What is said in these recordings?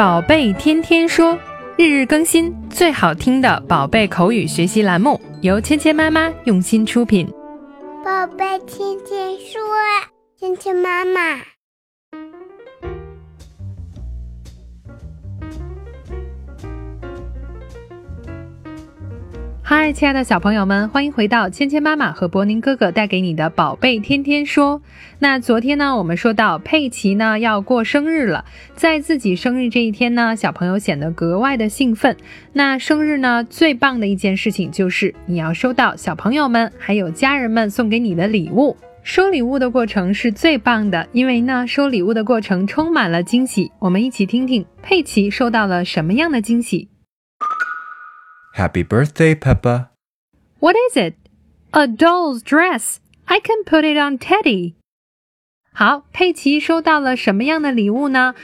宝贝天天说，日日更新，最好听的宝贝口语学习栏目，由芊芊妈妈用心出品。宝贝天天说，芊芊妈妈。嗨，亲爱的小朋友们，欢迎回到芊芊妈妈和博宁哥哥带给你的宝贝天天说。那昨天呢，我们说到佩奇呢要过生日了，在自己生日这一天呢，小朋友显得格外的兴奋。那生日呢，最棒的一件事情就是你要收到小朋友们还有家人们送给你的礼物。收礼物的过程是最棒的，因为呢，收礼物的过程充满了惊喜。我们一起听听佩奇收到了什么样的惊喜。Happy birthday, Peppa. What is it? A doll's dress. I can put it on Teddy. 好，佩奇收到了什么样的礼物呢？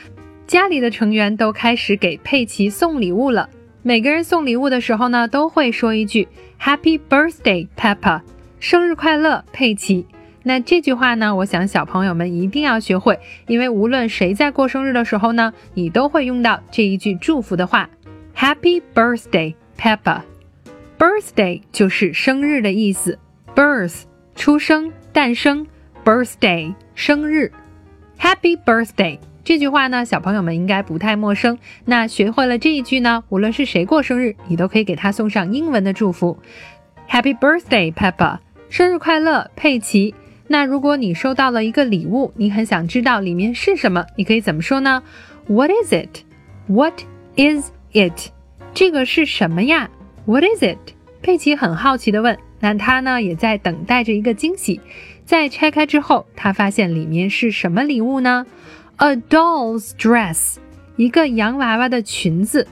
家里的成员都开始给佩奇送礼物了。每个人送礼物的时候呢，都会说一句 “Happy birthday, Peppa”，生日快乐，佩奇。那这句话呢，我想小朋友们一定要学会，因为无论谁在过生日的时候呢，你都会用到这一句祝福的话：“Happy birthday。” Peppa，birthday 就是生日的意思，birth 出生、诞生，birthday 生日，Happy birthday 这句话呢，小朋友们应该不太陌生。那学会了这一句呢，无论是谁过生日，你都可以给他送上英文的祝福，Happy birthday Peppa，生日快乐，佩奇。那如果你收到了一个礼物，你很想知道里面是什么，你可以怎么说呢？What is it？What is it？这个是什么呀？What is it？佩奇很好奇地问。那他呢，也在等待着一个惊喜。在拆开之后，他发现里面是什么礼物呢？A doll's dress，一个洋娃娃的裙子。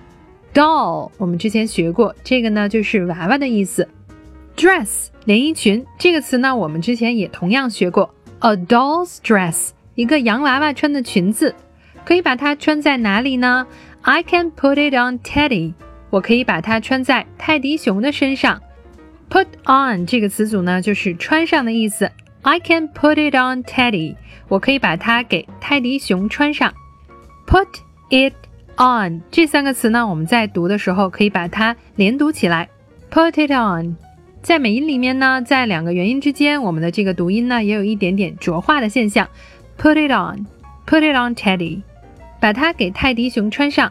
Doll，我们之前学过，这个呢就是娃娃的意思。Dress，连衣裙，这个词呢我们之前也同样学过。A doll's dress，一个洋娃娃穿的裙子，可以把它穿在哪里呢？I can put it on Teddy。我可以把它穿在泰迪熊的身上。Put on 这个词组呢，就是穿上的意思。I can put it on Teddy。我可以把它给泰迪熊穿上。Put it on 这三个词呢，我们在读的时候可以把它连读起来。Put it on。在美音里面呢，在两个元音之间，我们的这个读音呢，也有一点点浊化的现象。Put it on。Put it on Teddy。把它给泰迪熊穿上。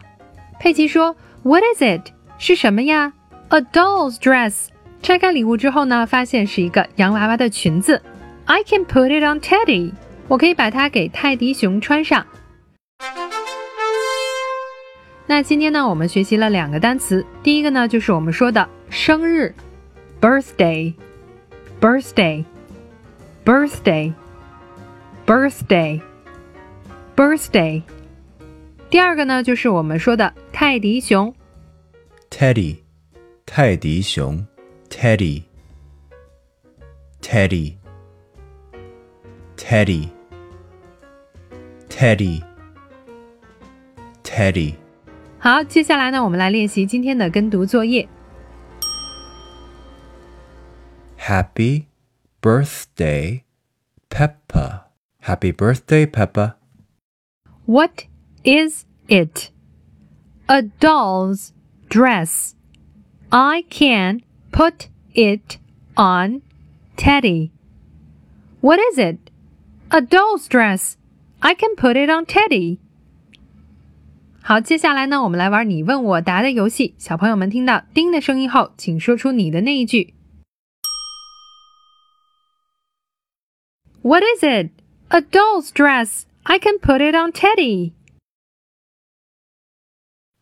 佩奇说 ：“What is it？” 是什么呀？A doll's dress。拆开礼物之后呢，发现是一个洋娃娃的裙子。I can put it on Teddy。我可以把它给泰迪熊穿上。那今天呢，我们学习了两个单词。第一个呢，就是我们说的生日，birthday，birthday，birthday，birthday。 第二个呢，就是我们说的泰迪熊。Teddy，泰迪熊，Teddy，Teddy，Teddy，Teddy。好，接下来呢，我们来练习今天的跟读作业。Happy birthday, Peppa. Happy birthday, Peppa. What is it? A doll's dress. I can put it on Teddy. What is it? A doll's dress. I can put it on Teddy. 好，接下来呢，我们来玩你问我答的游戏。小朋友们听到“叮”的声音后，请说出你的那一句。What is it? A doll's dress. I can put it on Teddy.